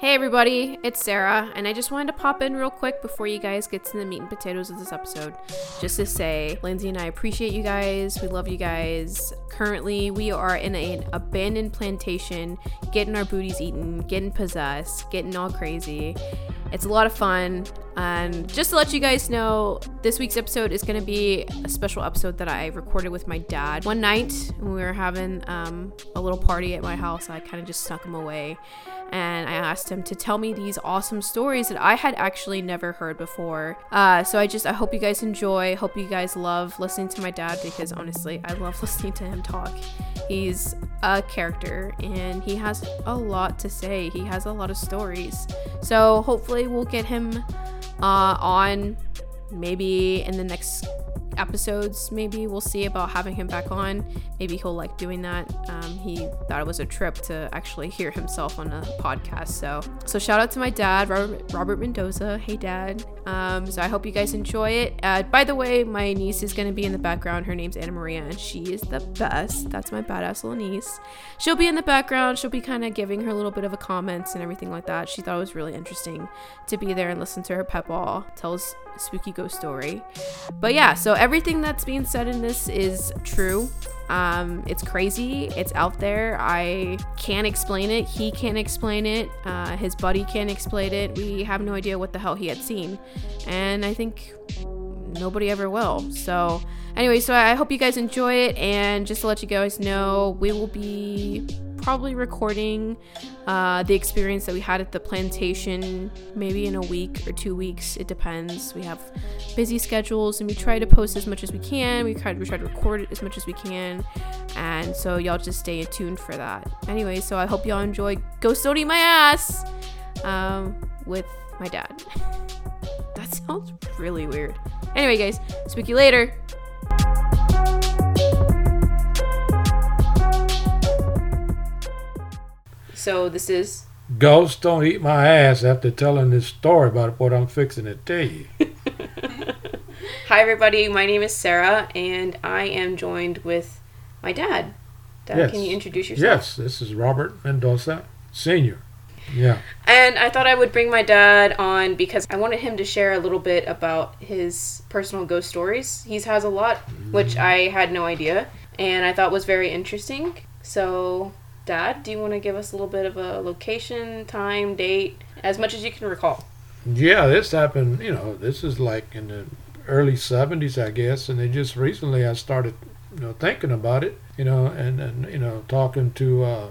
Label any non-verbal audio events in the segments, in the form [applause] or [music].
Hey everybody, it's Sarah, and I just wanted to pop in real quick before you guys get to the meat and potatoes of this episode. Just to say, Lindsay and I appreciate you guys. We love you guys. Currently, we are in an abandoned plantation, getting our booties eaten, getting possessed, getting all crazy. It's a lot of fun. And just to let you guys know, this week's episode is going to be a special episode that I recorded with my dad. One night, when we were having um, a little party at my house, I kind of just snuck him away and I asked him to tell me these awesome stories that I had actually never heard before. Uh, so I just I hope you guys enjoy. Hope you guys love listening to my dad because honestly, I love [laughs] listening to him talk. He's a character and he has a lot to say. He has a lot of stories. So hopefully we'll get him uh, on maybe in the next episodes maybe we'll see about having him back on. Maybe he'll like doing that. Um, he thought it was a trip to actually hear himself on a podcast so. So shout out to my dad robert, robert mendoza. Hey dad. Um, so i hope you guys enjoy it. Uh, by the way my niece is going to be in the background. Her name's anna maria and she is the best. That's my badass little niece. She'll be in the background. She'll be kind of giving her a little bit of a comments and everything like that. She thought it was really interesting to be there and listen to her pep ball tells spooky ghost story. But yeah so everything that's being said in this is true. Um, it's crazy. It's out there. I can't explain it. He can't explain it. Uh, his buddy can't explain it. We have no idea what the hell he had seen. And i think nobody ever will. So anyway so i hope you guys enjoy it. And just to let you guys know we will be probably recording uh, the experience that we had at the plantation maybe in a week or two weeks. It depends. We have busy schedules and we try to post as much as we can. We try, we try to record it as much as we can. And so y'all just stay tuned for that. Anyway, so I hope y'all enjoy Ghost Story My Ass um, with my dad. [laughs] that sounds really weird. Anyway, guys, speak you later. So this is Ghosts don't eat my ass after telling this story about what I'm fixing to tell you. [laughs] Hi everybody, my name is Sarah and I am joined with my dad. Dad, Yes. can you introduce yourself? Yes, this is Robert Mendoza, Senior. Yeah. And I thought I would bring my dad on because I wanted him to share a little bit about his personal ghost stories. He has a lot, which mm. I had no idea, and I thought was very interesting. So, Dad, do you want to give us a little bit of a location, time, date, as much as you can recall? Yeah, this happened, you know, this is like in the early 70s, I guess, and then just recently I started, you know, thinking about it, you know, and, and you know, talking to uh,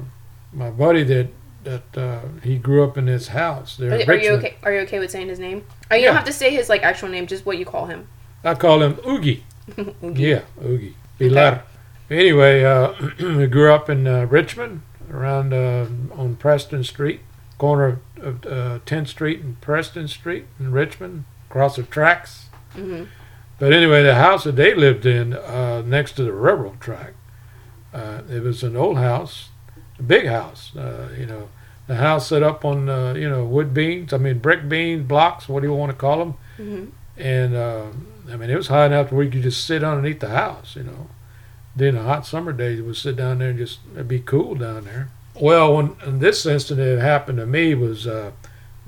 my buddy that that uh, he grew up in this house there Are, you okay? Are you okay with saying his name? Or you Yeah. don't have to say his like actual name, just what you call him. I call him Oogie. [laughs] Oogie. Yeah, Oogie. Pilar. Anyway, uh, [clears throat] we grew up in uh, Richmond, around uh, on Preston Street, corner of uh, 10th Street and Preston Street in Richmond, across the tracks. hmm But anyway, the house that they lived in uh, next to the railroad track, uh, it was an old house, a big house. Uh, you know, the house set up on uh, you know wood beams. I mean brick beams, blocks. What do you want to call them? hmm and uh, I mean it was high enough where you could just sit underneath the house, you know. Then the hot summer days, we'd sit down there and just it'd be cool down there. Well, when in this incident that happened to me was uh,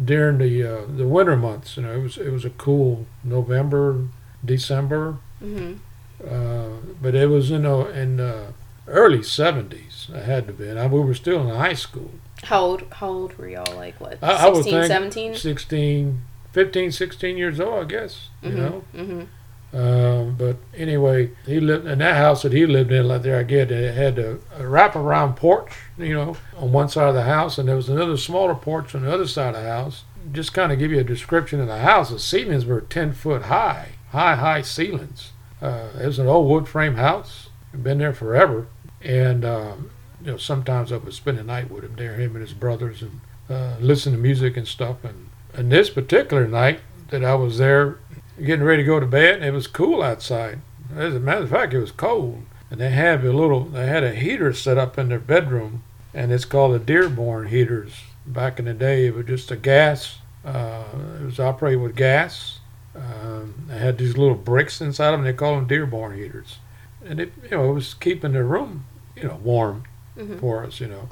during the uh, the winter months. You know, it was it was a cool November, December, hmm uh, but it was in the in the early seventies. I had to be. And I, we were still in high school. How old? How old were y'all? Like what? I, I 16, 17? 16, 15, 16 years old, I guess. You know. hmm Um, but anyway, he lived in that house that he lived in. Like there, I get it had a, a wraparound porch, you know, on one side of the house, and there was another smaller porch on the other side of the house. Just kind of give you a description of the house. The ceilings were ten foot high, high, high ceilings. Uh, it was an old wood frame house. Been there forever, and um, you know sometimes I would spend the night with him there, him and his brothers, and uh, listen to music and stuff. And and this particular night that I was there, getting ready to go to bed, and it was cool outside. As a matter of fact, it was cold, and they had a little, they had a heater set up in their bedroom, and it's called the Dearborn heaters. Back in the day, it was just a gas. Uh, it was operated with gas. Um, they had these little bricks inside them. They call them Dearborn heaters, and it, you know, it was keeping the room, you know, warm hmm for us, you know.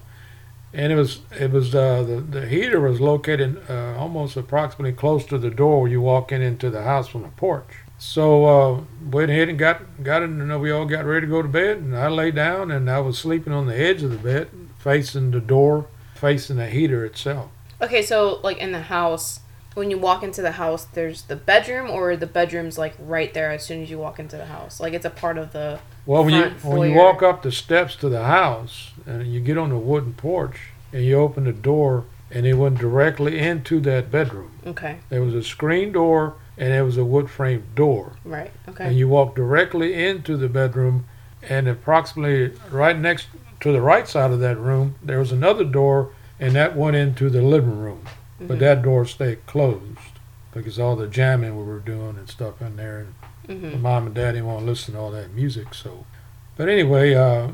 And it was it was uh, the the heater was located uh, almost approximately close to the door where you walk in into the house from the porch. So uh, went ahead and got got in, and we all got ready to go to bed, and I lay down, and I was sleeping on the edge of the bed, facing the door, facing the heater itself. Okay, so like in the house, when you walk into the house, there's the bedroom, or the bedroom's like right there as soon as you walk into the house. Like it's a part of the. Well, when you Front when you walk up the steps to the house, and you get on the wooden porch, and you open the door, and it went directly into that bedroom. Okay. There was a screen door, and there was a wood frame door. Right. Okay. and you walk directly into the bedroom and approximately right next to the right side of that room there was another door and that went into the living room but Mhm. that door stayed closed because all the jamming we were doing and stuff in there and hmm my mom and daddy to listen to all that music so. But anyway uh,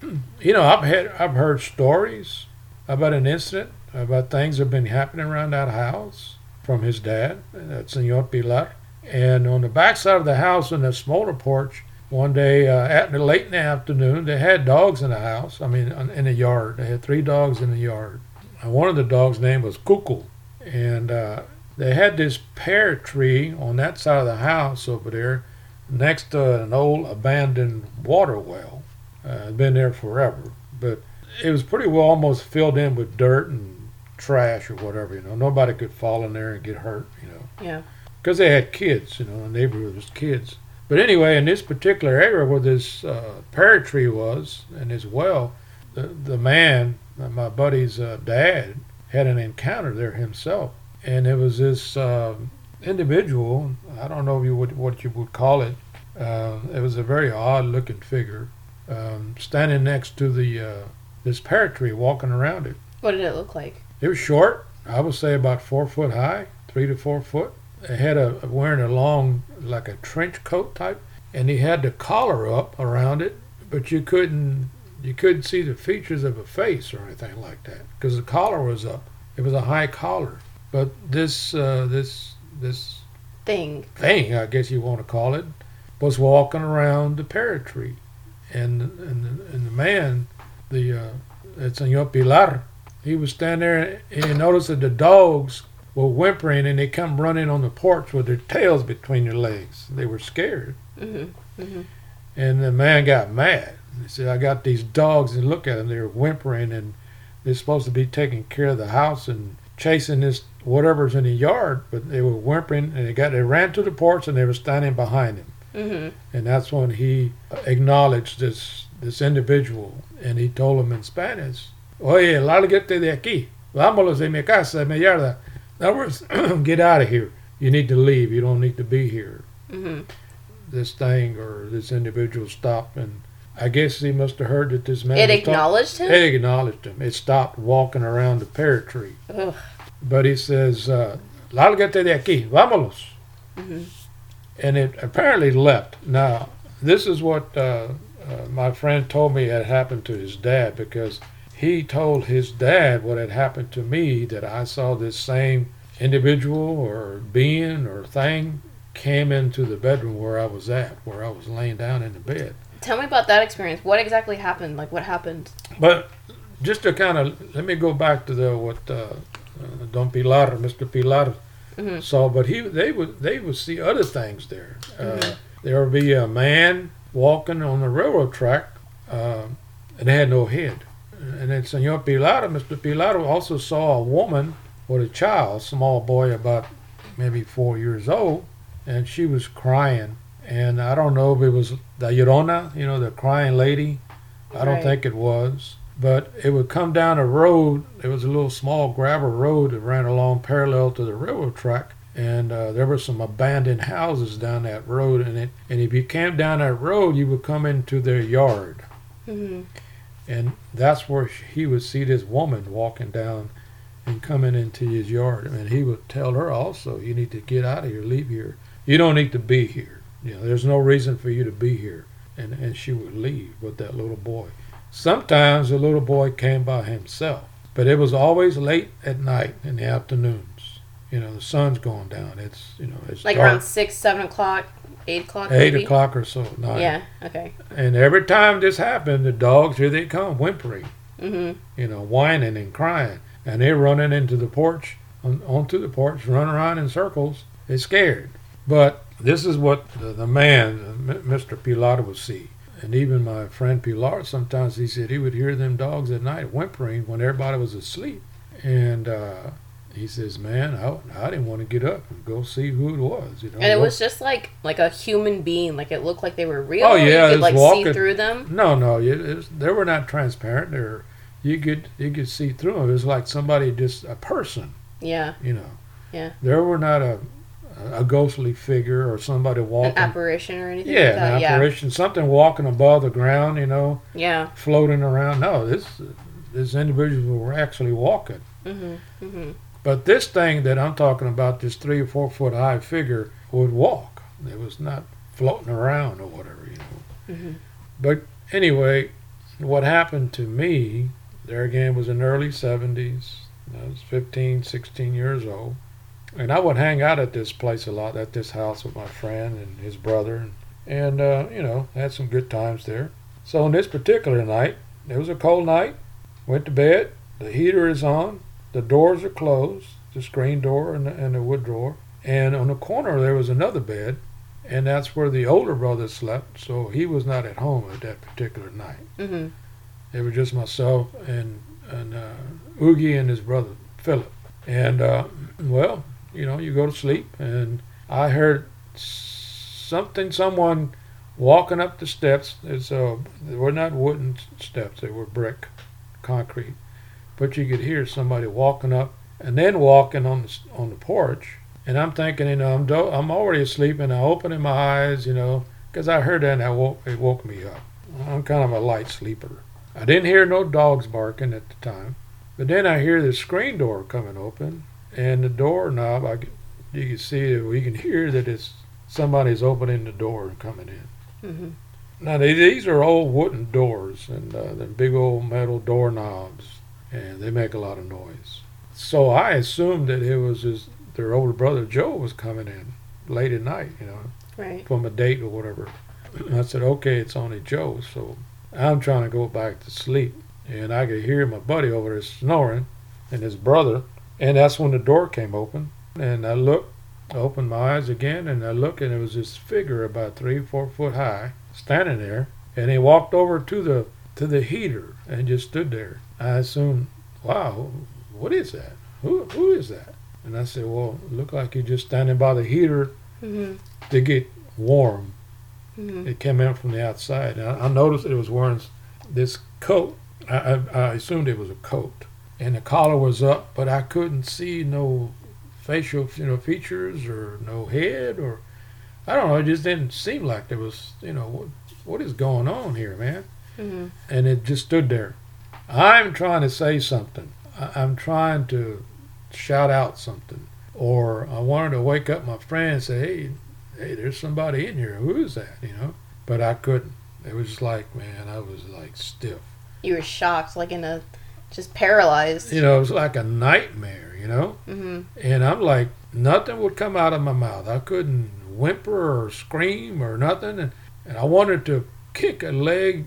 [clears throat] you know i've had i've heard stories about an incident about things that have been happening around that house from his dad that's senor pilar. And on the back side of the house in the smaller porch one day uh, at the late in the afternoon they had dogs in the house i mean in the yard. They had three dogs in the yard one of the dogs name was cuckoo and uh, they had this pear tree on that side of the house over there next to an old abandoned water well. Uh, been there forever, but it was pretty well almost filled in with dirt and trash or whatever. You know, nobody could fall in there and get hurt. You know, Yeah. because they had kids. You know, the neighborhood was kids. But anyway, in this particular area where this uh, pear tree was and this well, the the man, my buddy's uh, dad, had an encounter there himself, and it was this uh, individual. I don't know if you would, what you would call it. Uh, it was a very odd-looking figure, um, standing next to the uh, this pear tree, walking around it. What did it look like? It was short. I would say about four foot high, three to four foot. It had a wearing a long, like a trench coat type, and he had the collar up around it, but you couldn't you couldn't see the features of a face or anything like that because the collar was up. It was a high collar, but this uh, this this Thing. thing, I guess you want to call it, was walking around the pear tree, and and and the man, the uh, it's Senor Pilar, he was standing there and he noticed that the dogs were whimpering and they come running on the porch with their tails between their legs. They were scared, hmm hmm and the man got mad. He said, "I got these dogs and look at them. They're whimpering and they're supposed to be taking care of the house and chasing this whatever's in the yard, but they were whimpering and they got they ran to the porch and they were standing behind him." hmm And that's when he acknowledged this this individual, and he told him in Spanish, "Oye, lárgate de aquí, vámonos de mi casa, mi yarda." In other words, get out of here. You need to leave. You don't need to be here. hmm This thing or this individual stopped, and I guess he must have heard that this man. It acknowledged him. It acknowledged him. It stopped walking around the pear tree. Ugh. But he says, uh, "Lárgate de aquí, vámonos." hmm and it apparently left. Now, this is what uh, uh, my friend told me had happened to his dad because he told his dad what had happened to me that I saw this same individual or being or thing came into the bedroom where I was at, where I was laying down in the bed. Tell me about that experience. What exactly happened? Like what happened? But just to kind of let me go back to the what uh, uh, Don Pilar, Mr. Pilar Mhm. saw, but he they would they would see other things there. Uh, there would be a man walking on the railroad track, uh, and they had no head. And then Senor Pilar, Mr. Pilar also saw a woman with a child, small boy about maybe four years old, and she was crying. And I don't know if it was the Llorona, you know, the crying lady. I don't Right. think it was. But it would come down a road. It was a little small gravel road that ran along parallel to the railroad track. And uh, there were some abandoned houses down that road. And, it, and if you camped down that road, you would come into their yard. hmm And that's where he would see this woman walking down and coming into his yard. And he would tell her also, you need to get out of here, leave here. You don't need to be here. You know, there's no reason for you to be here. And, and she would leave with that little boy. Sometimes the little boy came by himself, but it was always late at night in the afternoons. You know, the sun's going down. It's, you know, it's Like dark. around six, seven o'clock, eight o'clock. eight maybe? o'clock or so at night. Yeah. Okay. And every time this happened, the dogs, here they come, whimpering. Mm-hmm. you know, whining and crying. And they're running into the porch, on, onto the porch, running around in circles. They're scared. But this is what the, the man, Mr. Pilar, would see. And even my friend Pilar, sometimes he said he would hear them dogs at night whimpering when everybody was asleep. And uh, he says, man, I, I didn't want to get up and go see who it was. You know, And it was just like like a human being. Like it looked like they were real. Oh, yeah, you could like see through them. No, no, it, it they were not transparent. They were, you could you could see through them. It was like somebody just a person. Yeah, You know. Yeah. There were not a a ghostly figure or somebody walking. an apparition or anything. yeah, like that. an apparition, something walking above the ground. You know, Yeah, floating around. No, this this individuals were actually walking. Mm-hmm. Mm-hmm. But this thing that I'm talking about, this three or four foot high figure, would walk. It was not floating around or whatever, you know. Mm-hmm. But anyway, what happened to me there again was in the early 70s. I was 15, 16 years old. And I would hang out at this place a lot, at this house with my friend and his brother. And, and uh, you know, had some good times there. So on this particular night, it was a cold night. Went to bed. The heater is on. The doors are closed, the screen door and the, and the wood drawer. And on the corner there was another bed, and that's where the older brother slept. So he was not at home at that particular night. Mm-hmm. It was just myself and and uh, Oogie and his brother Philip. And uh, well, you know, you go to sleep, and I heard something, someone walking up the steps. It's uh, they were not wooden steps; they were brick, concrete. But you could hear somebody walking up and then walking on the on the porch. And I'm thinking, you know, I'm do- I'm already asleep, and I'm opening my eyes, you know, because I heard that and I woke it woke me up. I'm kind of a light sleeper. I didn't hear no dogs barking at the time, but then I hear the screen door coming open, and the doorknob. I you can see it. You can hear that it's somebody's opening the door and coming in. Mm-hmm. Now they, these are old wooden doors, and uh, they're big old metal doorknobs, and they make a lot of noise. So I assumed that it was his, their older brother Joe was coming in late at night, you know, Right. from a date or whatever. I said, okay, it's only Joe. So I'm trying to go back to sleep. And I could hear my buddy over there snoring and his brother. And that's when the door came open. And I looked, I opened my eyes again, and I looked, and it was this figure about three, four foot high standing there. And he walked over to the to the heater and just stood there. I assumed, wow, what is that? Who who is that? And I said, well, look like you're just standing by the heater Mm-hmm. to get warm. Mm-hmm. It came in from the outside. And I, I noticed it was wearing this coat. I, I, I assumed it was a coat, and the collar was up, but I couldn't see no facial, you know, features or no head or I don't know. It just didn't seem like there was, you know, what, what is going on here, man? Mm-hmm. and it just stood there. I'm trying to say something. I- I'm trying to shout out something, or I wanted to wake up my friend and say, "Hey, hey, there's somebody in here. Who is that?" You know, but I couldn't. It was just like, man, I was like stiff. You were shocked, like in a just paralyzed. You know, it was like a nightmare. You know, Mm-hmm. and I'm like, nothing would come out of my mouth. I couldn't whimper or scream or nothing, and and I wanted to kick a leg,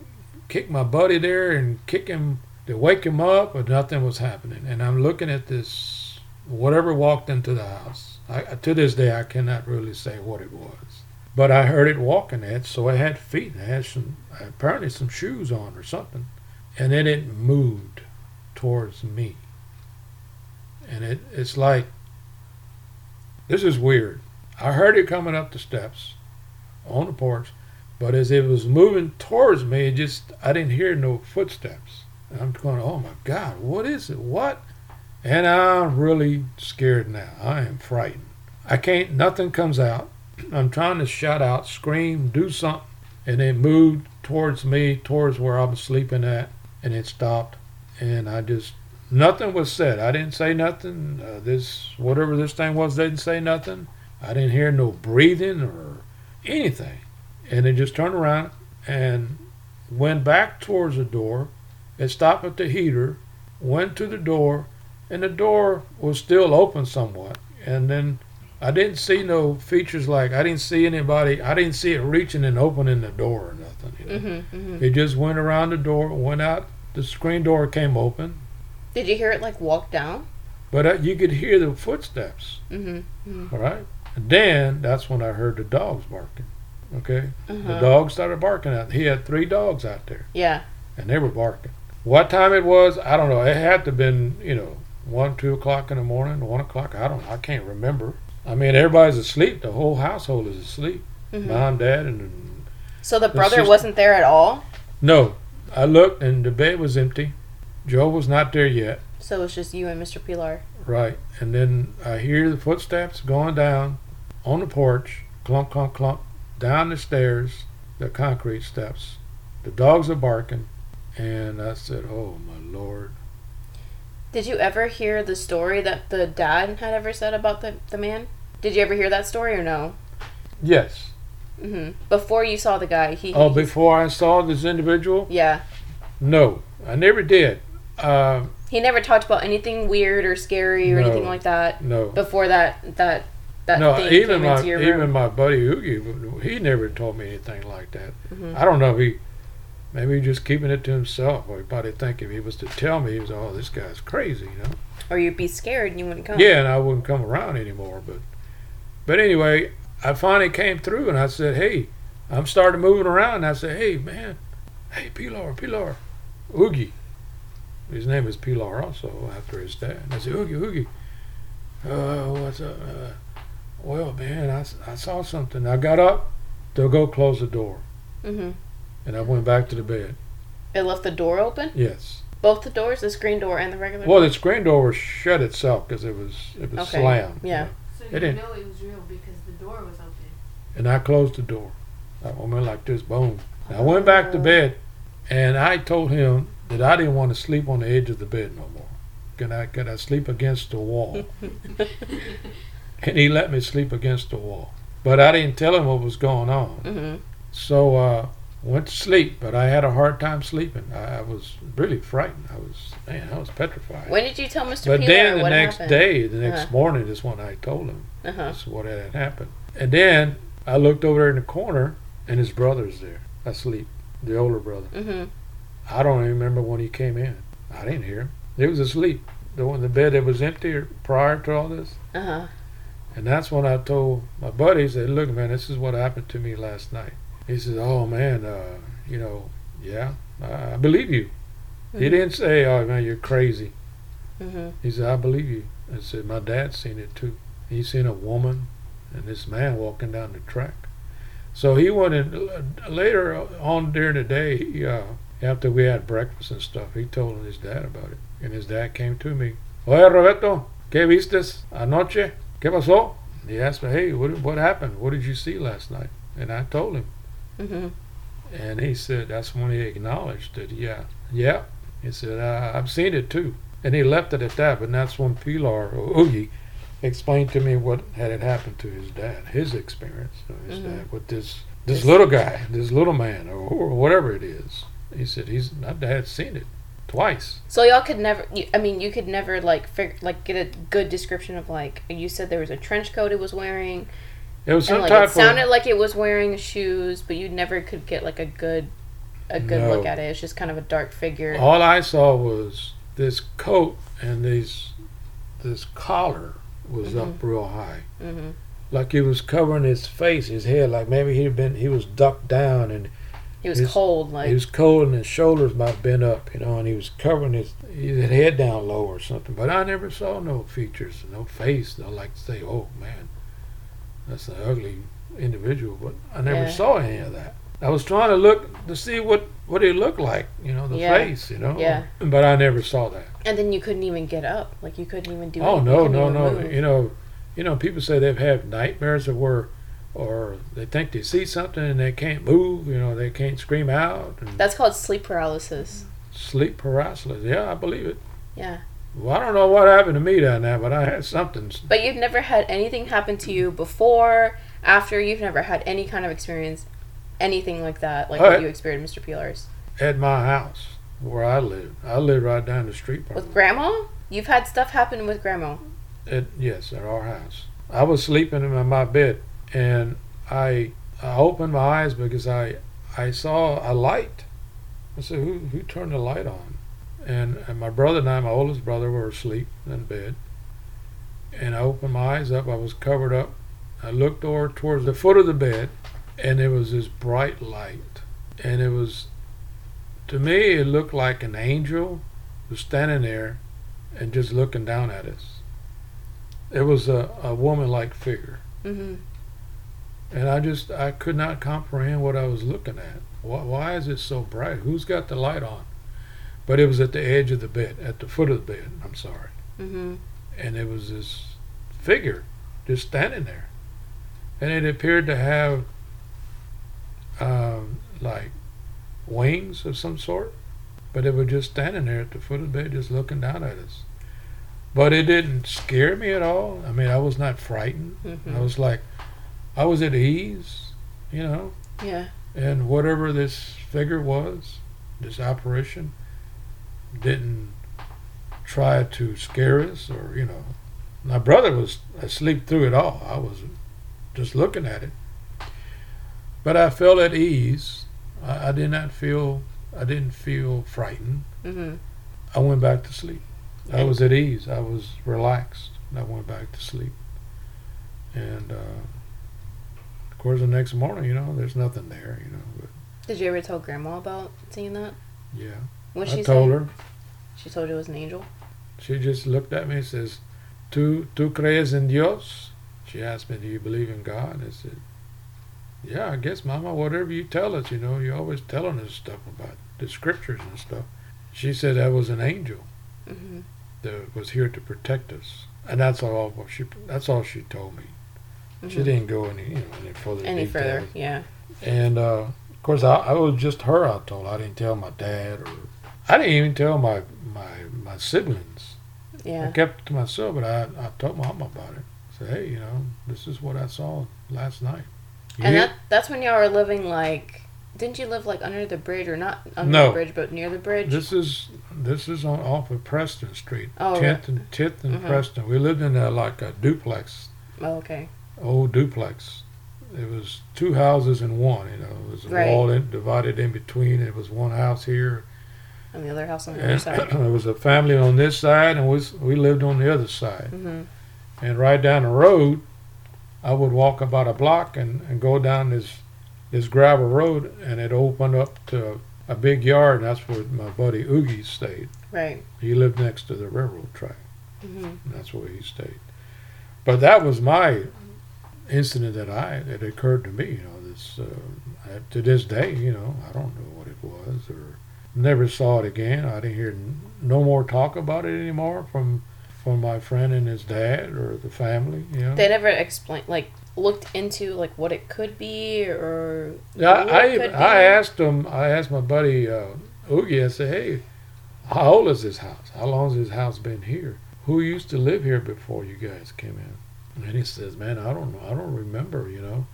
kick my buddy there, and kick him to wake him up, but nothing was happening. And I'm looking at this, whatever walked into the house. I, to this day, I cannot really say what it was, but I heard it walking. It so it had feet. It had some apparently some shoes on or something, and then it moved towards me. And it, it's like this is weird. I heard it coming up the steps on the porch, but as it was moving towards me, it just I didn't hear no footsteps. And I'm going, oh my God, what is it? What? And I'm really scared now. I am frightened. I can't. Nothing comes out. I'm trying to shout out, scream, do something, and it moved towards me, towards where I'm sleeping at, and it stopped. And I just nothing was said. I didn't say nothing. Uh, this whatever this thing was didn't say nothing. I didn't hear no breathing or anything. And it just turned around and went back towards the door. It stopped at the heater, went to the door, and the door was still open somewhat. And then I didn't see no features like I didn't see anybody. I didn't see it reaching and opening the door or nothing. You know? Mm-hmm. Mm-hmm. It just went around the door, went out the screen door came open, Did you hear it like walk down? but uh, you could hear the footsteps. Mm-hmm. All right. And then that's when I heard the dogs barking. Okay. The Uh-huh. dogs started barking out. He had three dogs out there, Yeah. and they were barking. What time it was, I don't know. It had to have been, you know, one, two o'clock in the morning, one o'clock. I don't. I can't remember. I mean, everybody's asleep. The whole household is asleep. Mhm. Mom, dad, and So the The brother sister- wasn't there at all. no. I looked, and the bed was empty. Joe was not there yet. So it's just you and Mr. Pilar. Right. And then I hear the footsteps going down on the porch, clump, clump, clump, down the stairs, the concrete steps. The dogs are barking. And I said, Oh, my Lord. Did you ever hear the story that the dad had ever said about the, the man? Did you ever hear that story or no? Yes. Hmm Before you saw the guy, he. Oh, before I saw this individual? Yeah. No, I never did. Uh, He never talked about anything weird or scary or No. anything like that no. before that that that No, even my even room. my buddy Oogie, he never told me anything like that. Mhm. I don't know if he, maybe he just keeping it to himself, or he probably think if he was to tell me, he was, oh, this guy's crazy, you know. Or you'd be scared and you wouldn't come. Yeah, and I wouldn't come around anymore. But, but anyway, I finally came through, and I said, "Hey, I'm starting moving around." And I said, "Hey, man, hey, Pilar, Pilar, Oogie." His name is Pilar, also after his dad. And I said, "Oogie, Oogie, uh, what's up?" Uh, well, man, I, I saw something. I got up to go close the door, hmm and I went back to the bed. It left the door open. Yes. Both the doors, the screen door and the regular. Well, door? the screen door was shut itself because it was it was Okay, slammed. yeah. So It you didn't- know it was real because the door was open. and I closed the door. I went like this, boom. And I went back to bed, and I told him that I didn't want to sleep on the edge of the bed no more. Can I could I sleep against the wall? [laughs] and he let me sleep against the wall. But I didn't tell him what was going on. hmm So uh, went to sleep, but I had a hard time sleeping. I, I was really frightened. I was man, I was petrified. When did you tell Mr. but Pilar then the next happened? day, the next Uh-huh. morning is when I told him. Uh-huh. That's what had happened. And then I looked over there in the corner, and his brother's there, asleep, the older brother. hmm I don't even remember when he came in. I didn't hear him. He was asleep. The one, the bed that was empty prior to all this. Uh-huh. And that's when I told my buddy, he said, look, man, this is what happened to me last night. He says, oh, man, uh, you know, yeah, I, I believe you. He Mhm. didn't say, oh, man, you're crazy. hmm He said, I believe you. I said, my dad's seen it too. He's seen a woman and this man walking down the track. So he went in later on during the day. He, uh, after we had breakfast and stuff, he told his dad about it, and his dad came to me. Oye, Roberto, ¿qué vistes anoche? ¿Qué pasó? He asked me, hey, what what happened? What did you see last night? And I told him, hmm and he said that's when he acknowledged it. Yeah, yeah. He said uh, I've seen it too, and he left it at that. But that's when Pilar Oogie explained to me what had happened to his dad, his experience of his Mhm. dad with this this little guy, this little man, or, or whatever it is. He said he's my dad's seen it twice. So y'all could never. You, I mean, you could never like figure like get a good description of like you said there was a trench coat it was wearing, It was some and like type it sounded of like it was wearing shoes, but you never could get like a good a good look at it. It's just kind of a dark figure. all I saw was this coat and these this collar was up real high. hmm like he was covering his face, his head, like maybe he'd been he was ducked down and He was His- cold, like he was cold and his shoulders might have been up, you know, and he was covering his his head down low or something. But I never saw no features, no face. I like to say, oh man, that's an ugly individual, but I never Yeah. saw any of that. I was trying to look to see what what he looked like, you know, the Yeah. face, you know. Yeah. But I never saw that. And then you couldn't even get up. Like you couldn't even do. Oh. No, no, no. move. You know, you know, people say they've had nightmares of where, or they think they see something and they can't move. You know, they can't scream out and That's called sleep paralysis. sleep paralysis. Yeah, I believe it. Yeah. Well, I don't know what happened to me down there, but I had something. But you've never had anything happen to you before, after. You've never had any kind of experience, anything like that, like what you experienced, Mr. Pilar's. at my house where I live. I live right down the street With it. grandma? You've had stuff happen with grandma. At, yes, at our house. I was sleeping in my bed, and I I opened my eyes because I I saw a light. I said, "Who who turned the light on?" and, and my brother and I, my oldest brother, were asleep in bed. And I opened my eyes up. I was covered up. I looked over towards the foot of the bed, and there was this bright light. And it was, to me, it looked like an angel was standing there and just looking down at us. It was a, a woman like figure. Mm-hmm. And I just, I could not comprehend what I was looking at. Why, why is it so bright? Who's got the light on? But it was at the edge of the bed, at the foot of the bed, I'm sorry. Mm-hmm. And it was this figure just standing there. And it appeared to have um, like wings of some sort. But it was just standing there at the foot of the bed, just looking down at us. But it didn't scare me at all. I mean, I was not frightened. Mm-hmm. I was like, I was at ease, you know. Yeah. And whatever this figure was, this apparition, didn't try to scare us or, you know. My brother was asleep through it all. I was just looking at it. But I felt at ease. I, I did not feel, I didn't feel frightened. Mm-hmm. I went back to sleep. I was at ease. I was relaxed. And I went back to sleep. And, uh, of course, the next morning, you know, there's nothing there, you know. But Did you ever tell Grandma about seeing that? yeah, What I she told say? her. She told you it was an angel. She just looked at me and says, "Tu tu crees en Dios?" She asked me, "Do you believe in God?" I said, "Yeah, I guess, Mama. Whatever you tell us, you know, you're always telling us stuff about the scriptures and stuff." She said that was an angel Mm-hmm. that was here to protect us, and that's all. What she that's all she told me. She Mhm. didn't go any you know, any further. Any details. further? Yeah. And uh, of course, I, I was just her. I told. I didn't tell my dad, or I didn't even tell my my my siblings. I Yeah. kept it to myself, but I I told mom about it. I said, hey, you know, this is what I saw last night. And that that's when y'all were living like. Didn't you live like under the bridge or not under No. the bridge but near the bridge? This is this is on off of Preston Street, Oh, Tenth and Tenth and Mhm. Preston. We lived in a like a duplex, oh, okay. old duplex. It was two houses in one. You know, it was a Right. wall in, divided in between. It was one house here, And the other house on the other side. [clears throat] there was a family on this side, and we we lived on the other side. Mm-hmm. And right down the road, I would walk about a block and, and go down this this gravel road, and it opened up to a big yard. And that's where my buddy Oogie stayed. Right. He lived next to the railroad track, Mm-hmm. that's where he stayed. But that was my incident that I that occurred to me. You know, this uh, I- to this day, you know, I don't know what it was or never saw it again. I didn't hear n- no more talk about it anymore from from my friend and his dad or the family. You know. They never explained like looked into like what it could be or Yeah, who I, I asked him. I asked my buddy uh, Oogie. I said, "Hey, how old is this house? How long has this house been here? Who used to live here before you guys came in?" And he says, "Man, I don't know. I don't remember. You know."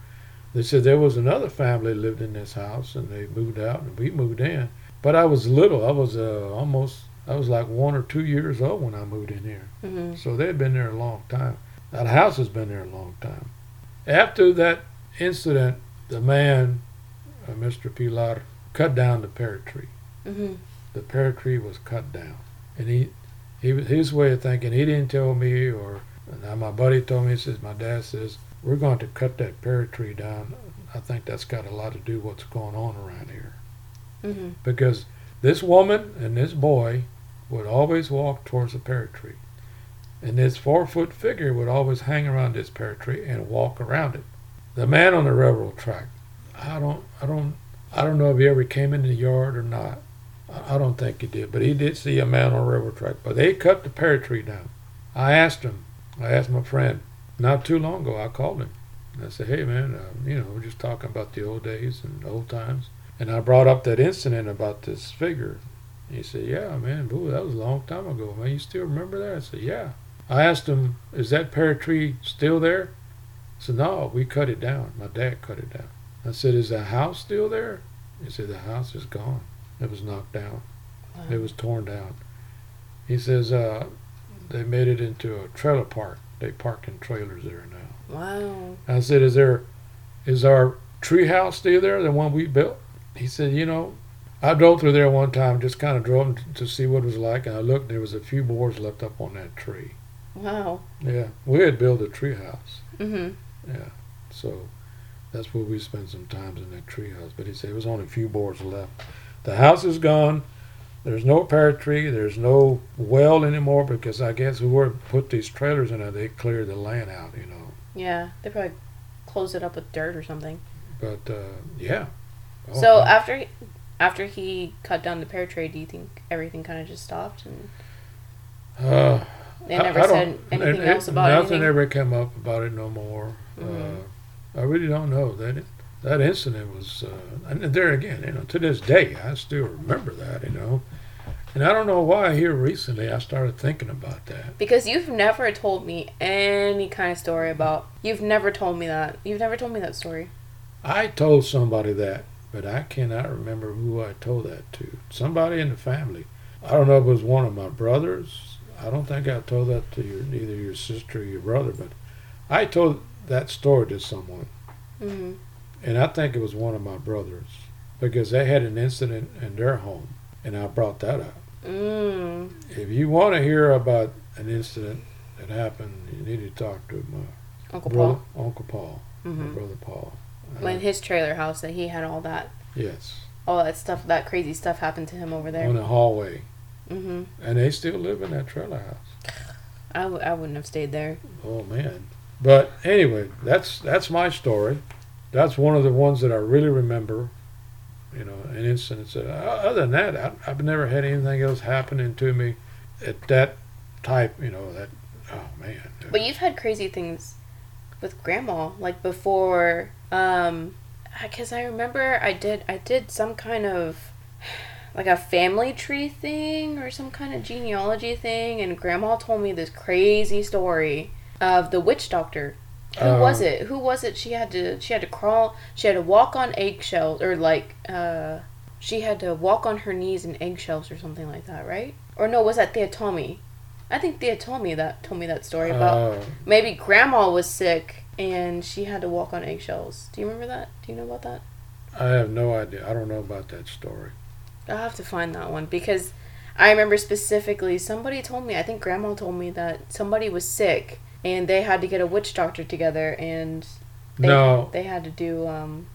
They said there was another family lived in this house, and they moved out, and we moved in. But I was little. I was uh, almost. I was like one or two years old when I moved in here. Mm-hmm. So they'd been there a long time. That house has been there a long time. After that incident, the man, uh, Mr. Pilar, cut down the pear tree. Mm-hmm. The pear tree was cut down, and he, he his way of thinking. He didn't tell me, or now my buddy told me. He says my dad says we're going to cut that pear tree down. I think that's got a lot to do with what's going on around here Mm-hmm. because this woman and this boy would always walk towards the pear tree. And this four foot figure would always hang around this pear tree and walk around it. The man on the railroad track, I don't I don't I don't know if he ever came into the yard or not. I don't think he did, but he did see a man on a railroad track. But they cut the pear tree down. I asked him, I asked my friend, not too long ago, I called him. I said, hey man, uh, you know, we're just talking about the old days and old times. And I brought up that incident about this figure. He said, Yeah, man, boo, that was a long time ago, man. You still remember that? I said, Yeah. I asked him, Is that pear tree still there? He said, No, we cut it down. My dad cut it down. I said, Is the house still there? He said, The house is gone. It was knocked down. It was torn down. He says, uh, they made it into a trailer park. They park in trailers there now. Wow. I said, "Is there, is our tree house still there? The one we built?" He said, "You know, I drove through there one time, just kind of drove to see what it was like, and I looked, there was a few boards left up on that tree. Wow. Yeah, we had built a tree house. Mm-hmm. Yeah, so that's where we spent some times in that tree house. But he said it was only a few boards left. The house is gone. There's no pear tree. There's no well anymore because I guess whoever put these trailers in there, they cleared the land out, you know. Yeah, they probably closed it up with dirt or something. But uh, yeah. Oh, so after after he cut down the pear tree, do you think everything kind of just stopped and Uh, they never I don't- said anything it- else about it? nothing anything? ever came up about it no more. Mhm. Uh, I really don't know that that incident was. Uh, and there again, you know, to this day, I still remember that. You know, and I don't know why here recently I started thinking about that. Because you've never told me any kind of story about. You've never told me that. You've never told me that story. I told somebody that, but I cannot remember who I told that to. Somebody in the family. I don't know if it was one of my brothers. I don't think I told that to your, either your sister or your brother, but I told that story to someone. Mm-hmm. And I think it was one of my brothers because they had an incident in their home, and I brought that up. Mm. If you want to hear about an incident that happened, you need to talk to my Uncle brother, Paul. Uncle Paul, my Mm-hmm. brother Paul. In his trailer house, that he had all that, yes, all that stuff, that crazy stuff happened to him over there. on the hallway, Mm-hmm. and they still live in that trailer house. I, w- I wouldn't have stayed there. Oh man! But anyway, that's that's my story. That's one of the ones that I really remember. You know, an incident. That, uh, other than that, I, I've never had anything else happening to me at that type. You know that. Oh man! But you've had crazy things with grandma, like before. Um, because I remember I did I did some kind of like a family tree thing or some kind of genealogy thing, and grandma told me this crazy story of the witch doctor. Who Uh, was it? Who was it? She had to she had to crawl. She had to walk on eggshells or like uh. She had to walk on her knees in eggshells or something like that, right? Or no, was that me? I think Thea told me that told me that story about Uh, maybe grandma was sick and she had to walk on eggshells. Do you remember that? Do you know about that? I have no idea. I don't know about that story. I'll have to find that one because I remember specifically somebody told me, I think grandma told me that somebody was sick and they had to get a witch doctor together and they, No. they had to do um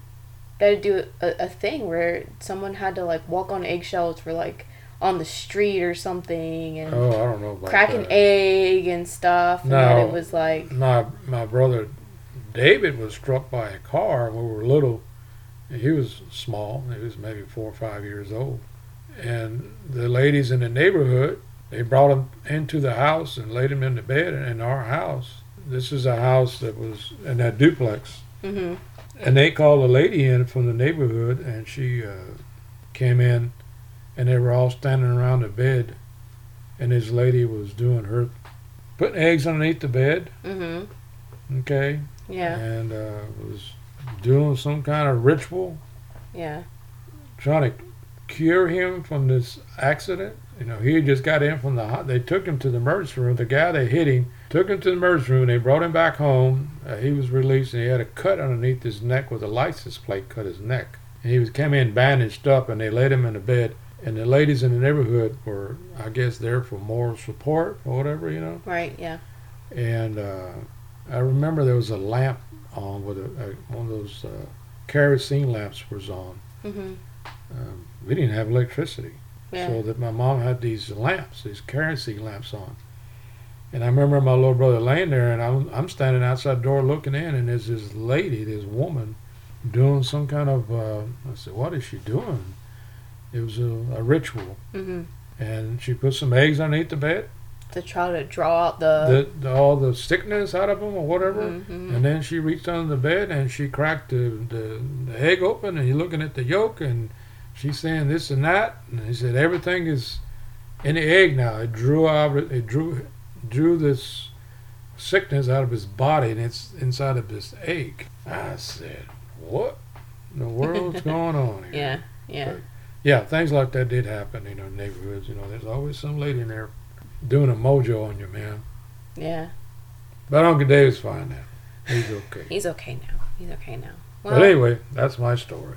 they had to do a, a thing where someone had to like walk on eggshells for like on the street or something and Oh, I don't know crack an egg and stuff and No. it was like my my brother David was struck by a car when we were little. He was small. He was maybe four or five years old. And the ladies in the neighborhood, they brought him into the house and laid him in the bed in our house. This is a house that was in that duplex. mhm And they called a lady in from the neighborhood, and she uh, came in, and they were all standing around the bed, and this lady was doing her, putting eggs underneath the bed, mhm okay, yeah and uh, was doing some kind of ritual, yeah trying to cure him from this accident. You know, he just got in from the. They took him to the emergency room. The guy that hit him took him to the emergency room. They brought him back home. Uh, he was released, and he had a cut underneath his neck with a license plate cut his neck. And he was came in bandaged up, and they laid him in a bed. And the ladies in the neighborhood were, I guess, there for moral support or whatever, you know. right yeah And uh, I remember there was a lamp on with a, a one of those uh, kerosene lamps was on. mhm Um, we didn't have electricity, yeah so that my mom had these lamps, these kerosene lamps on. And I remember my little brother laying there, and I'm I'm standing outside the door looking in, and there's this lady, this woman, doing some kind of. Uh, I said, "What is she doing?" It was a, a ritual, mhm and she put some eggs underneath the bed, to try to draw out the, the, the all the sickness out of him or whatever. Mhm, And then she reached under the bed and she cracked the, the, the egg open and he's looking at the yolk and she's saying this and that and he said everything is in the egg now. It drew out it drew drew this sickness out of his body and it's inside of this egg. I said, What in the world's [laughs] going on here? yeah yeah Yeah, things like that did happen in our neighborhoods, you know, there's always some lady in there doing a mojo on you, man. yeah But Uncle Dave's fine now. He's okay. he's okay now he's okay now Well, But anyway, that's my story.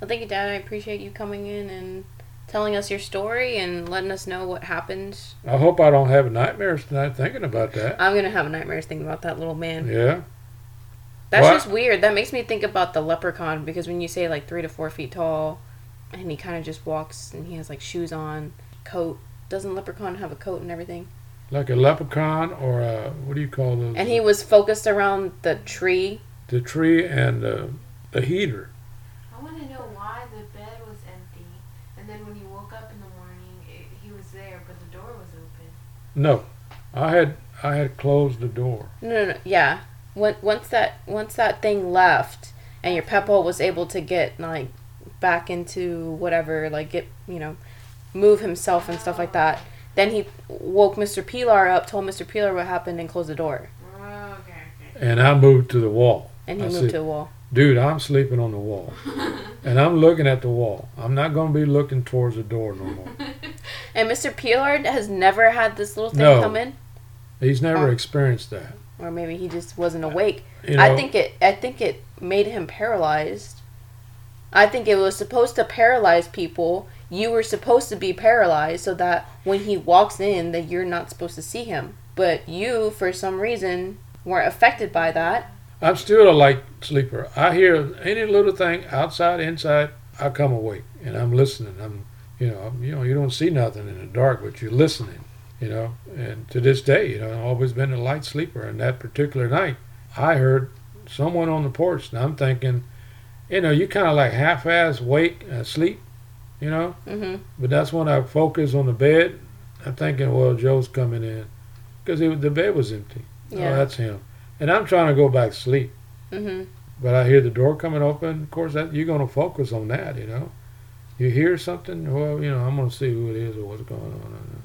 Well, thank you, Dad. I appreciate you coming in and telling us your story and letting us know what happened. I hope I don't have nightmares tonight thinking about that. I'm gonna have nightmares thinking about that little man. Yeah. That's What? just weird. That makes me think about the leprechaun because when you say like three to four feet tall, and he kind of just walks and he has like shoes on, coat. Doesn't leprechaun have a coat and everything? Like a leprechaun or a, what do you call those? And he was focused around the tree. the tree and uh, the heater. I want to know why the bed was empty, and then when you woke up in the morning, it, he was there, but the door was open. No, I had I had closed the door. No, no, no. Yeah. Once once that once that thing left, and your Peppo was able to get like back into whatever, like get you know, move himself and stuff like that. Then he woke Mr. Pilar up, told Mr. Pilar what happened, and closed the door. Okay, And I moved to the wall. And he I moved said, to the wall. Dude, I'm sleeping on the wall. [laughs] and I'm looking at the wall. I'm not going to be looking towards the door no more. [laughs] And Mr. Pilar has never had this little thing No. come in, He's never Oh. experienced that. or maybe he just wasn't uh, awake. You know, I think it. I think it made him paralyzed. I think it was supposed to paralyze people. You were supposed to be paralyzed so that when he walks in, that you're not supposed to see him. But you, for some reason, weren't affected by that. I'm still a light sleeper. I hear any little thing outside, inside, I come awake and I'm listening. I'm, you know, you know, you don't see nothing in the dark, but you're listening. You know, and to this day, you know, I've always been a light sleeper. And that particular night, I heard someone on the porch, and I'm thinking, you know, you kind of like half-ass wake, uh, sleep, you know. hmm But that's when I focus on the bed. I'm thinking, well, Joe's coming in because the bed was empty. Yeah. Oh, that's him. And I'm trying to go back to sleep. hmm But I hear the door coming open. Of course, that you're going to focus on that, you know. You hear something, well, you know, I'm going to see who it is or what's going on.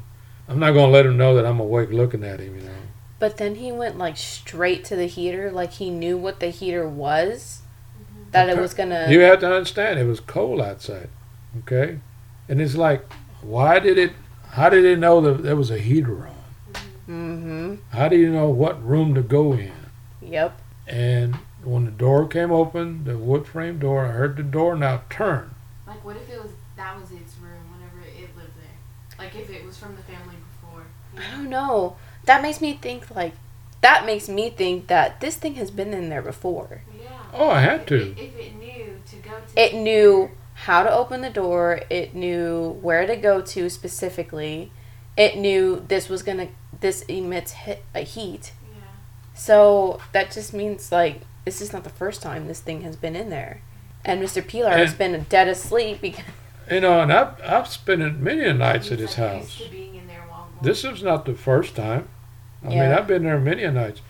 I'm not going to let him know that I'm awake looking at him, you know. But then he went like straight to the heater, like he knew what the heater was. That it was gonna. You have to understand, it was cold outside, okay? And it's like, why did it, how did it know that there was a heater on? hmm How do you know what room to go in? Yep. And when the door came open, the wood frame door, I heard the door now turn. Like, what if it was that was its room whenever it lived there? Like, if it was from the family before. you I know? don't know. That makes me think like. That makes me think that this thing has been in there before. Yeah. Oh, I had If to. it, if it knew to go to. It knew how to open the door. It knew where to go to specifically. It knew this was gonna. This emits he- a heat. Yeah. So that just means like this is not the first time this thing has been in there. And Mr. Pilar has been dead asleep because You know, and I've, I've spent many nights at his house. Used to being in there while This is not the first time. I mean, Yeah. I've been there many a nights.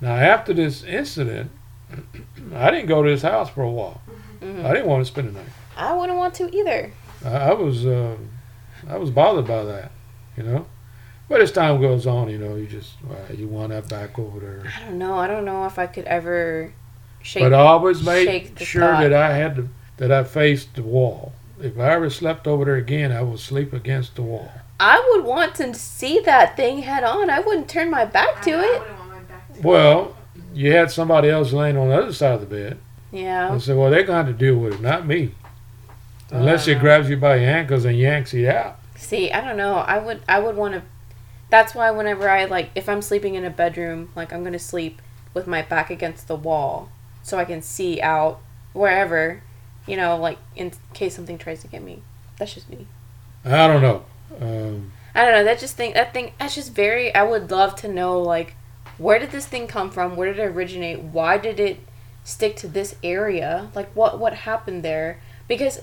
Now, after this incident, [clears throat] I didn't go to his house for a while. Mhm. I didn't want to spend the night. I wouldn't want to either. I, I was, uh, I was bothered by that, you know. But as time goes on, you know, you just uh, you want that back over there. I don't know. I don't know if I could ever shake. but I always made sure thought. that I had to, that I faced the wall. If I ever slept over there again, I would sleep against the wall. I would want to see that thing head on. I wouldn't turn my back to I, I it. wouldn't want my back to Well, you had somebody else laying on the other side of the bed. Yeah. I said, well, they're going to have to deal with it, not me. Unless Uh. it grabs you by your ankles and yanks you out. See, I don't know. I would I would want to That's why whenever I like if I'm sleeping in a bedroom, like I'm going to sleep with my back against the wall so I can see out wherever, you know, like in case something tries to get me. That's just me. I don't know. Um, I don't know. That just thing. That thing. That's just very. I would love to know like, where did this thing come from? Where did it originate? Why did it stick to this area? Like, what what happened there? Because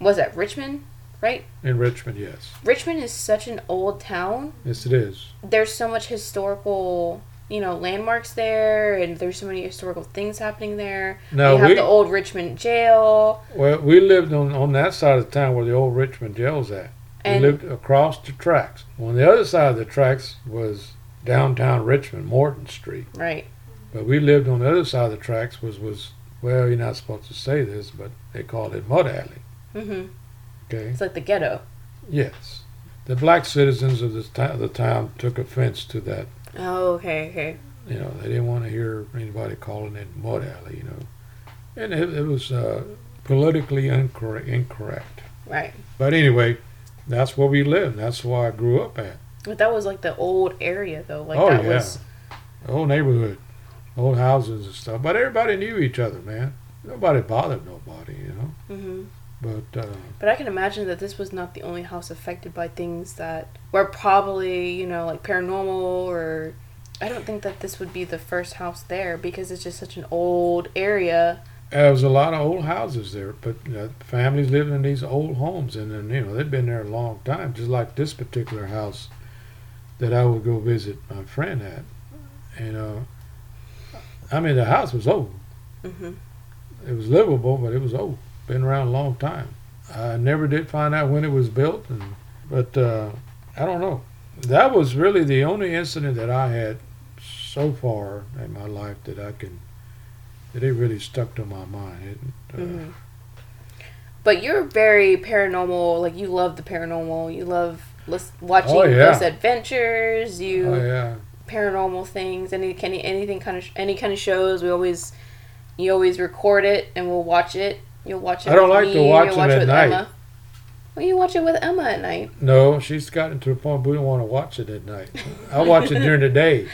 was that Richmond, right? in Richmond, yes. Richmond is such an old town. Yes, it is. There's so much historical, you know, landmarks there, and there's so many historical things happening there. Now, you have we, the old Richmond jail, well, we lived on, on that side of the town where the old Richmond jail's at. We lived across the tracks. On the other side of the tracks was downtown Richmond, Morton Street. right. But we lived on the other side of the tracks was, was well, you're not supposed to say this, but they called it Mud Alley. Hmm Okay? It's like the ghetto. Yes. The black citizens of the, to- the town took offense to that Oh, okay, okay. You know, they didn't want to hear anybody calling it mud alley. You know, and it, it was uh, politically incorrect. incorrect. Right. But anyway, that's where we lived. That's where I grew up at. But that was like the old area though. Like Oh, that yeah. was The whole neighborhood, old houses and stuff. But everybody knew each other, man. Nobody bothered nobody, you know. hmm But uh, But I can imagine that this was not the only house affected by things that were probably, you know, like paranormal or I don't think that this would be the first house there because it's just such an old area. there was a lot of old houses there. But uh, families lived in these old homes, and then you know they'd been there a long time. Just like this particular house that I would go visit my friend at. You know, I mean the house was old. hmm it was livable, but it was old. Been around a long time. I never did find out when it was built, and but uh, I don't know. That was really the only incident that I had so far in my life that I can that it really stuck to my mind. It, uh, hmm But you're very paranormal. Like you love the paranormal. You love watching Oh, yeah. those adventures. You Oh yeah, paranormal things. Any any anything kind of any kind of shows. We always you always record it and we'll watch it. You'll watch it. I don't like me, to watch it watch at with night. Emma. Well, you watch it with Emma at night. no, she's gotten to the point we don't want to watch it at night. I watch it during the day.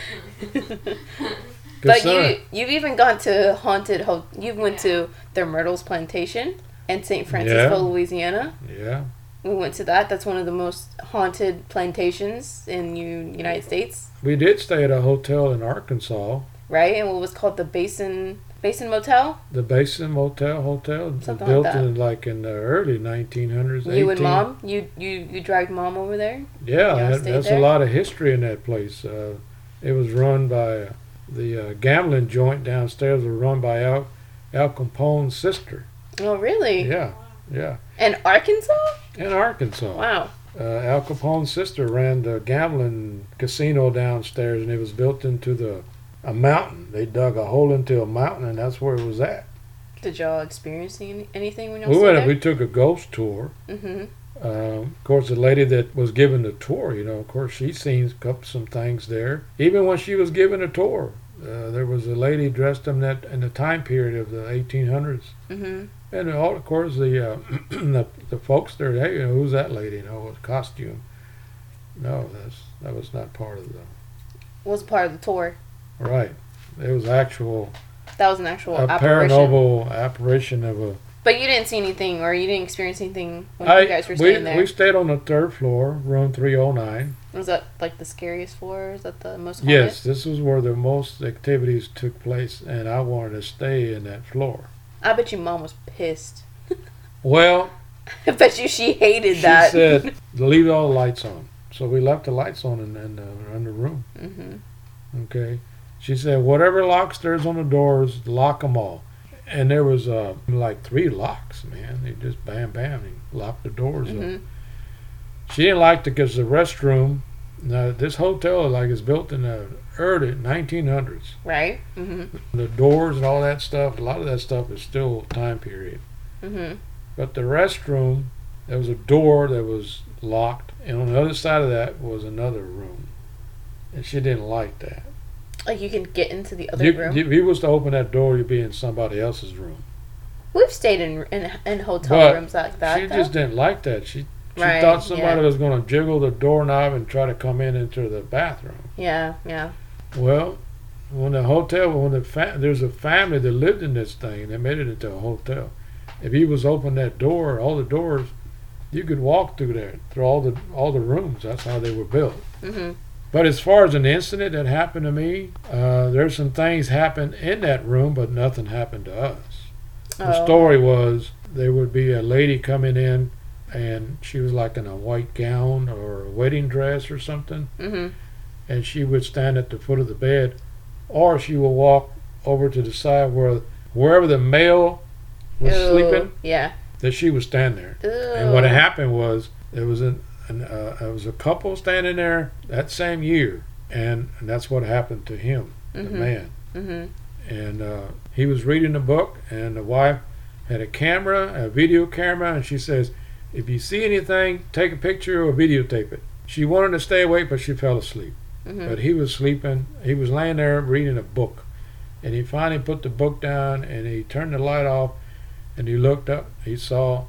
But you you've even gone to haunted. Ho- you went to the Myrtles Plantation in St. Francisco, Yeah. Louisiana. yeah, We went to that. That's one of the most haunted plantations in the United States, we did stay at a hotel in Arkansas, right? And what was called the Basin Basin Motel. the Basin Motel Hotel, Something like built that. in like in the early 1900s. You and mom. You you you dragged mom over there. Yeah, that, that's there? a lot of history in that place. Uh, it was run by uh, the uh, gambling joint downstairs. Was run by Al Al Capone's sister. Oh, really? Yeah, yeah, In Arkansas? in Arkansas. Wow. Uh, Al Capone's sister ran the gambling casino downstairs, and it was built into the a mountain. They dug a hole into a mountain, and that's where it was at. Did y'all experience any, anything when y'all We went. there? We took a ghost tour. mm-hmm. Um, of course, the lady that was giving the tour, you know, of course, she seen up some things there. Even when she was giving a tour, uh, there was a lady dressed in that in the time period of the 1800s, Mm-hmm. and all, of course, the, uh, [clears throat] the the folks there, hey, you know, who's that lady? You know, with costume? No, that's that was not part of the Was part of the tour. Right. It was actual That was an actual a apparition. paranormal apparition of a. But you didn't see anything, or you didn't experience anything when I- you guys were we, staying there. we stayed on the third floor, room 309. Was that like the scariest floor? Is that the most haunted? Yes, this was where the most activities took place, and I wanted to stay in that floor. I bet you mom was pissed. [laughs] Well, I bet you she hated she that. said, [laughs] leave all the lights on. So we left the lights on in, in, the, in the room, hmm okay? She said, whatever locks there's on the doors, lock them all. And there was uh, like three locks, man. They just bam, bam, and locked the doors up. hmm She didn't like it because the restroom, now this hotel like is built in the early 1900s. Right. hmm The doors and all that stuff, a lot of that stuff is still time period. hmm But the restroom, there was a door that was locked, and on the other side of that was another room. And she didn't like that. Like you can get into the other You, room. if you was to open that door, you'd be in somebody else's room. We've stayed in in, in hotel But rooms like that. she though. just didn't like that. She she Right, thought somebody yeah. was going to jiggle the doorknob and try to come in into the bathroom. Yeah. Yeah. Well, when the hotel, when the fa- there's a family that lived in this thing, they made it into a hotel. If you was open that door, all the doors, you could walk through there, through all the all the rooms. That's how they were built. hmm But as far as an incident that happened to me, uh, there's some things happened in that room, but nothing happened to us. The Oh. story was there would be a lady coming in, and she was like in a white gown or a wedding dress or something hmm and she would stand at the foot of the bed, or she would walk over to the side where wherever the male was sleeping, Yeah. that she would stand there. Ew. And what happened was there was an, an uh, there was a couple standing there that same year, and, and that's what happened to him, the Mhm. man. hmm And uh, he was reading a book, and the wife had a camera, a video camera, and she says, "If you see anything, take a picture or videotape it." She wanted to stay awake, but she fell asleep. hmm But he was sleeping. He was laying there reading a book. And he finally put the book down and he turned the light off. and he looked up. He saw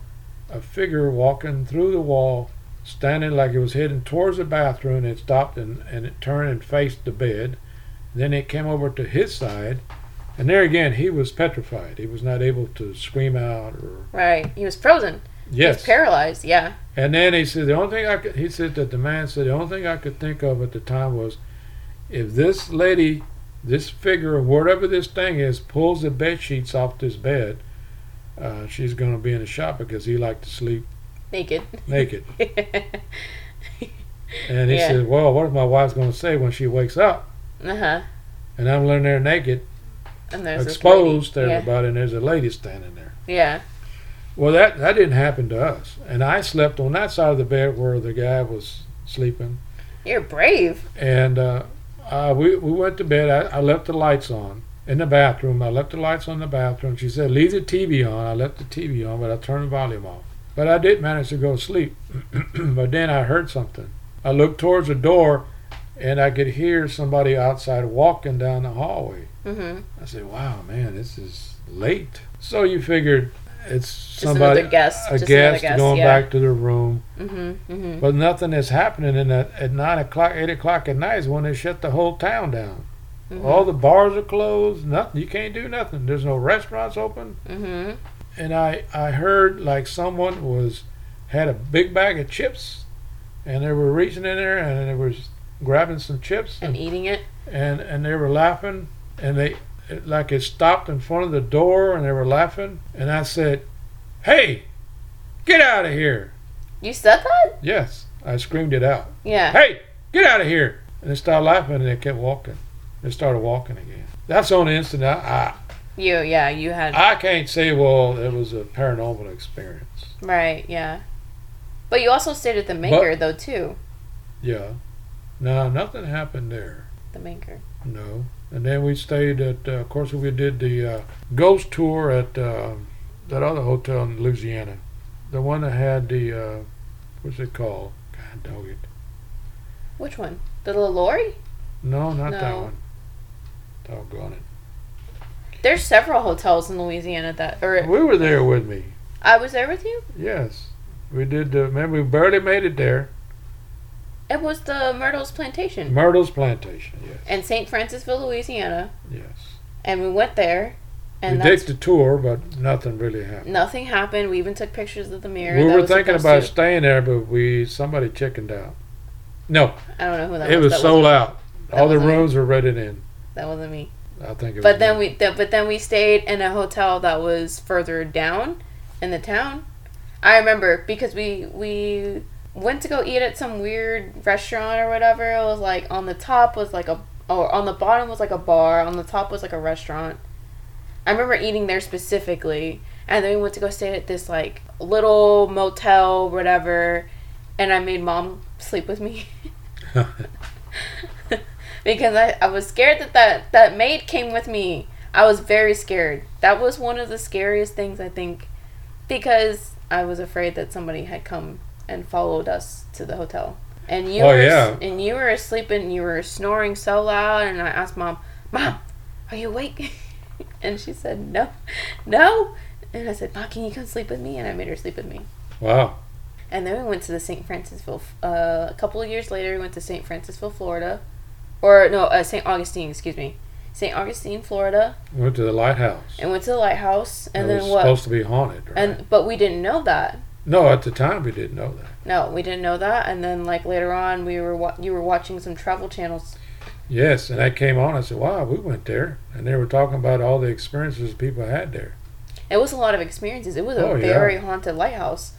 a figure walking through the wall, standing like it was heading towards the bathroom. It stopped and, and it turned and faced the bed. Then it came over to his side, and there again he was petrified. He was not able to scream out or Right. He was frozen. He yes. was paralyzed. Yeah. And then he said the only thing I could. He said that the man said the only thing I could think of at the time was, if this lady, this figure, whatever this thing is, pulls the bed sheets off this bed, uh, she's going to be in a shock because he liked to sleep Naked. naked. [laughs] And he Yeah. said, "Well, what is my wife's going to say when she wakes up?" uh huh. And I'm laying there naked, And there's exposed to lady. Yeah. everybody, and there's a lady standing there. Yeah. Well, that that didn't happen to us, and I slept on that side of the bed where the guy was sleeping. You're brave. and uh, uh, we we went to bed. I, I left the lights on in the bathroom. I left the lights on in the bathroom. She said, "Leave the TV on." I left the TV on, but I turned the volume off. But I did manage to go to sleep. [clears throat] but then I heard something. I looked towards the door, and I could hear somebody outside walking down the hallway. Mm-hmm. I said, "Wow, man, this is late." So you figured it's somebody, guest. a guest guest. going yeah. back to their room. Mm-hmm. Mm-hmm. But nothing is happening in that at nine o'clock, eight o'clock at night is when they shut the whole town down. Mm-hmm. All the bars are closed. Nothing. You can't do nothing. There's no restaurants open. And I I heard like someone was had a big bag of chips, and they were reaching in there and they was grabbing some chips And eating it. and and they were laughing and they it, like it stopped in front of the door and they were laughing and I said, "Hey, get out of here!" You said that? Yes, I screamed it out. Yeah. hey, get out of here. And they started laughing and they kept walking. They started walking again. That's the only instant I, You. Yeah. You had. I, can't say, well, it was a paranormal experience. right. Yeah. But you also stayed at the maker though too. Yeah. No, nothing happened there. The maker. No. And then we stayed at, uh, of course, we did the uh, ghost tour at uh, that other hotel in Louisiana. The one that had the, uh, what's it called? God dog it. Which one? The LaLaurie? No, not that No. one. Doggone it. There's several hotels in Louisiana that. Or We were there with me. I was there with you. Yes, we did. Uh, remember, we barely made it there. It was the Myrtles Plantation Myrtle's Plantation. Yes, in St. Francisville, Louisiana, yes. and we went there, and we did the tour, but nothing really happened. nothing happened. We even took pictures of the mirror. we were thinking about to- staying there, but we somebody chickened out. No, I don't know who that it was. It was That sold out. All the wasn't me. rooms were rented in. That wasn't me. I think. It But was then me. we, th- but then we stayed in a hotel that was further down in the town. I remember because we we went to go eat at some weird restaurant or whatever. It was like on the top was like a or on the bottom was like a bar. On the top was like a restaurant. I remember eating there specifically, and then we went to go stay at this like little motel, whatever. And I made mom [laughs] sleep with me. [laughs] [laughs] because I, I was scared that, that that maid came with me. I was very scared. That was one of the scariest things I think because I was afraid that somebody had come and followed us to the hotel. And you Oh, were yeah. and you were asleep and you were snoring so loud and I asked mom, "Mom, are you awake?" [laughs] and she said, "No." No. And I said, "Ma, can you come sleep with me?" And I made her sleep with me. wow. And then we went to the St. Francisville. Uh, a couple of years later, we went to St. Francisville, Florida, or no, uh, St. Augustine. Excuse me, St. Augustine, Florida, We went to the lighthouse. and went to the lighthouse. And it then was what? supposed to be haunted, right? And but we didn't know that. no, at the time we didn't know that. No, we didn't know that. And then like later on, we were wa- you were watching some travel channels. Yes, and that came on. I said, "Wow, we went there," and they were talking about all the experiences people had there. It was a lot of experiences. It was a Oh, yeah. very haunted lighthouse.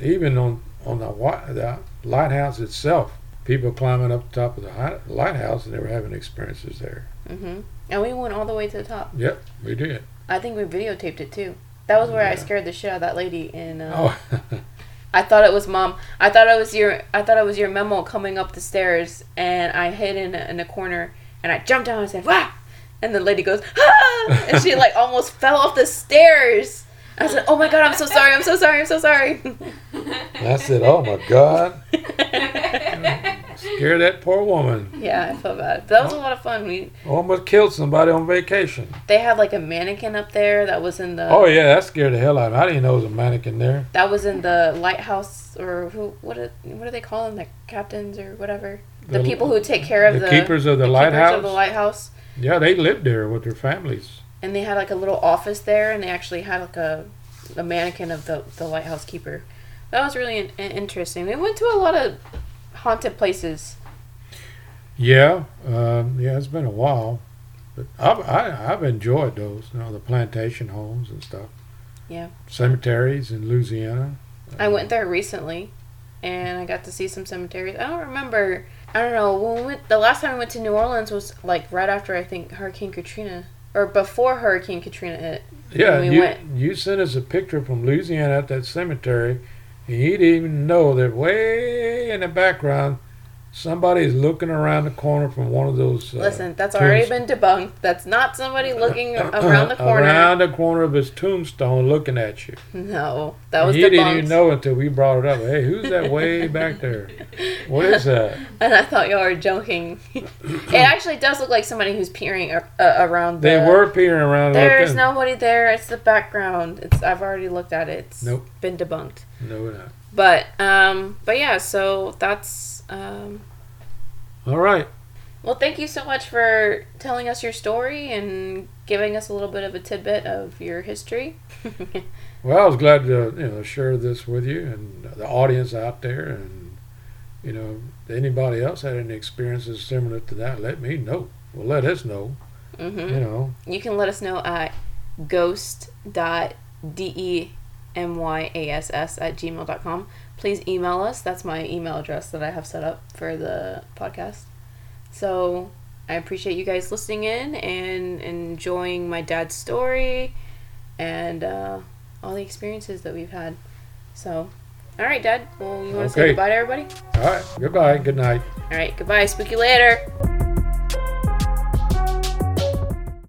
even on on the, the lighthouse itself, people climbing up the top of the lighthouse and they were having experiences there. hmm And we went all the way to the top. Yep, we did. I think we videotaped it too. That was where I scared the shit out of that lady in. Uh, Oh, [laughs] I thought it was mom. I thought it was your. I thought it was your memo coming up the stairs, and I hid in a, in a corner, and I jumped down and said, "Wow!" And the lady goes, "Ah!" and she like [laughs] almost fell off the stairs. I said, "Oh my god, I'm so sorry. I'm so sorry. I'm so sorry." I said, "Oh my God!" [laughs] Scared that poor woman. Yeah, I felt bad. But that was a lot of fun. We Almost killed somebody on vacation. they had like a mannequin up there that was in the Oh yeah, that scared the hell out of me. I didn't know there was a mannequin there. that was in the lighthouse or who what do, what do they call them the captains or whatever the, The- people who take care of the the, keepers of the keepers lighthouse? of the lighthouse Yeah, they lived there with their families. and they had like a little office there and they actually had like a a mannequin of the the lighthouse keeper that was really in, in- interesting we went to a lot of haunted places Yeah, um, yeah, it's been a while, but I've I, I've enjoyed those. You know, the plantation homes and stuff. Yeah. Cemeteries in Louisiana. I went there recently, and I got to see some cemeteries. I don't remember. I don't know when we went. The last time we went to New Orleans was like right after I think Hurricane Katrina, or before Hurricane Katrina hit. Yeah, we you went. you sent us a picture from Louisiana at that cemetery, you didn't even know that way in the background, somebody's looking around the corner from one of those. Uh, Listen, that's already been debunked. That's not somebody looking around the corner. Around the corner of his tombstone, looking at you. No, that was you didn't even know until we brought it up. Hey, who's that way back there? What is that? [laughs] And I thought y'all were joking. [coughs] it actually does look like somebody who's peering uh, around. They were peering around There's looking. nobody there. It's the background. It's I've already looked at it. It's Nope. been debunked. No, not. But um, but yeah. So that's um. All right. Well, thank you so much for telling us your story and giving us a little bit of a tidbit of your history. [laughs] Well, I was glad to you know share this with you and the audience out there, and you know anybody else had any experiences similar to that, let me know. Well, let us know. hmm You know, You can let us know at ghost.demyass at gmail.com. Please email us. That's my email address that I have set up for the podcast. So I appreciate you guys listening in and enjoying my dad's story and uh, all the experiences that we've had. So, all right, Dad. Well, you want to say goodbye to everybody? all right. Goodbye. Good night. All right, goodbye. Speak you later.